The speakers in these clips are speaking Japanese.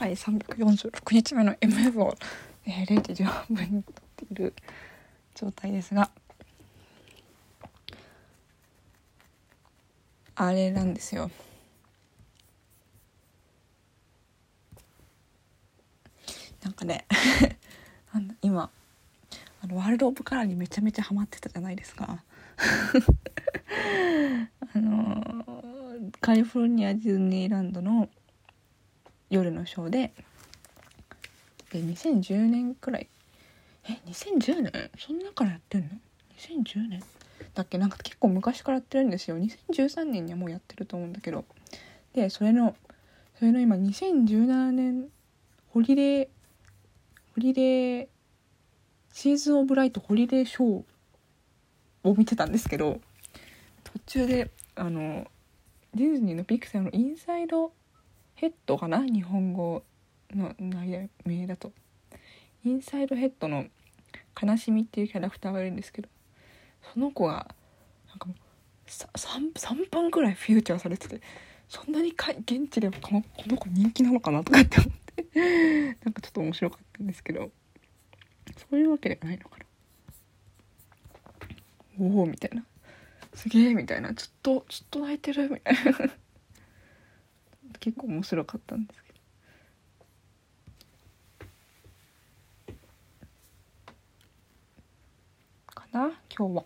はい346日目の MF を、えー、0時18分に撮っている状態ですがあれなんですよ。なんかね今 あのワールド・オブ・カラーにめちゃめちゃハマってたじゃないですか。あのカリフォルニアディズニーランドの夜のショーでで2010年くらい？え2010年そんなからやってんの？2010年だっけ？なんか結構昔からやってるんですよ。2013年にはもうやってると思うんだけど。でそれのそれの今2017年ホリデーホリデー Season of Light ホリデーショーを見てたんですけど途中であのディズニーのピクサーのインサイドヘッドかな？日本語の名だと。インサイドヘッドの悲しみっていうキャラクターがいるんですけどその子がなんかもう 3, 3分くらいフューチャーされててそんなにか現地でこのこの子人気なのかなとかって思ってなんかちょっと面白かったんですけどそういうわけではないのかな。おおみたいな。すげえみたいな。ずっとずっと泣いてるみたいな。結構面白かったんですけど。かな？今日は。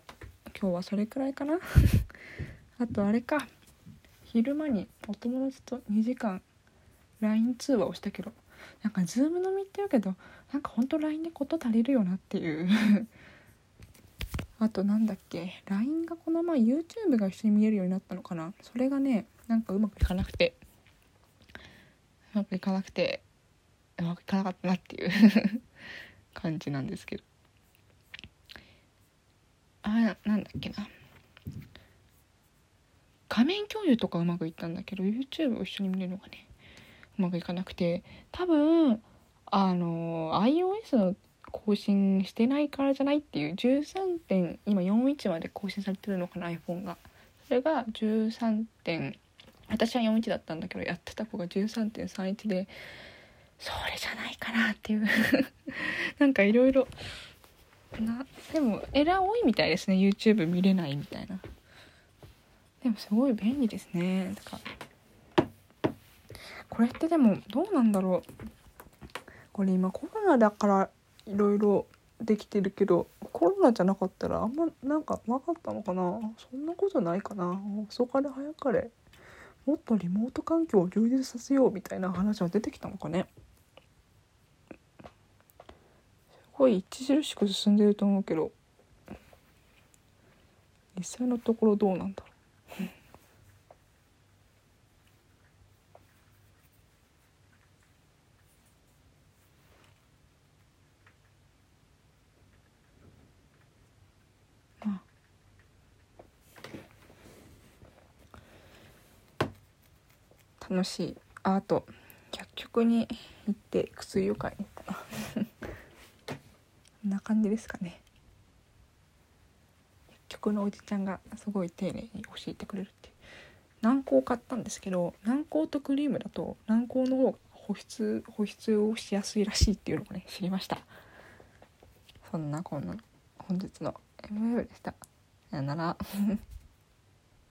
今日はそれくらいかな？あとあれか。昼間にお友達と2時間 LINE 通話をしたけど。なんか Zoom 飲みって言うけどなんかほんと LINE で事足りるよなっていう。あとなんだっけ？LINE がこの前 YouTube が一緒に見えるようになったのかな？それがねなんかうまくいかなくて。うまくいかなくてうまくいかなかったなっていう 感じなんですけど。あなんだっけな。画面共有とかうまくいったんだけど YouTube を一緒に見るのがねうまくいかなくて。多分あの iOS の更新してないからじゃないっていう13点今41まで更新されてるのかな iPhone が。それが13点私は41だったんだけどやってた子が13.31でそれじゃないかなっていう。なんかいろいろなでもエラー多いみたいですね。YouTube 見れないみたいな。でもすごい便利ですね。だかこれってでもどうなんだろう。これ今コロナだからいろいろできてるけどコロナじゃなかったらあんまなんかなかったのかな。そんなことないかな。遅かれ早かれ。もっとリモート環境を充実させようみたいな話は出てきたのかね。すごい著しく進んでると思うけど実際のところどうなんだろう。楽しい。あと薬局に行って薬を買いに行ったな。こんな感じですかね。薬局のおじちゃんがすごい丁寧に教えてくれるって軟膏買ったんですけど軟膏とクリームだと軟膏の方が保湿保湿をしやすいらしいっていうのをね知りました。そんなこんな本日の MV でした。さよなら。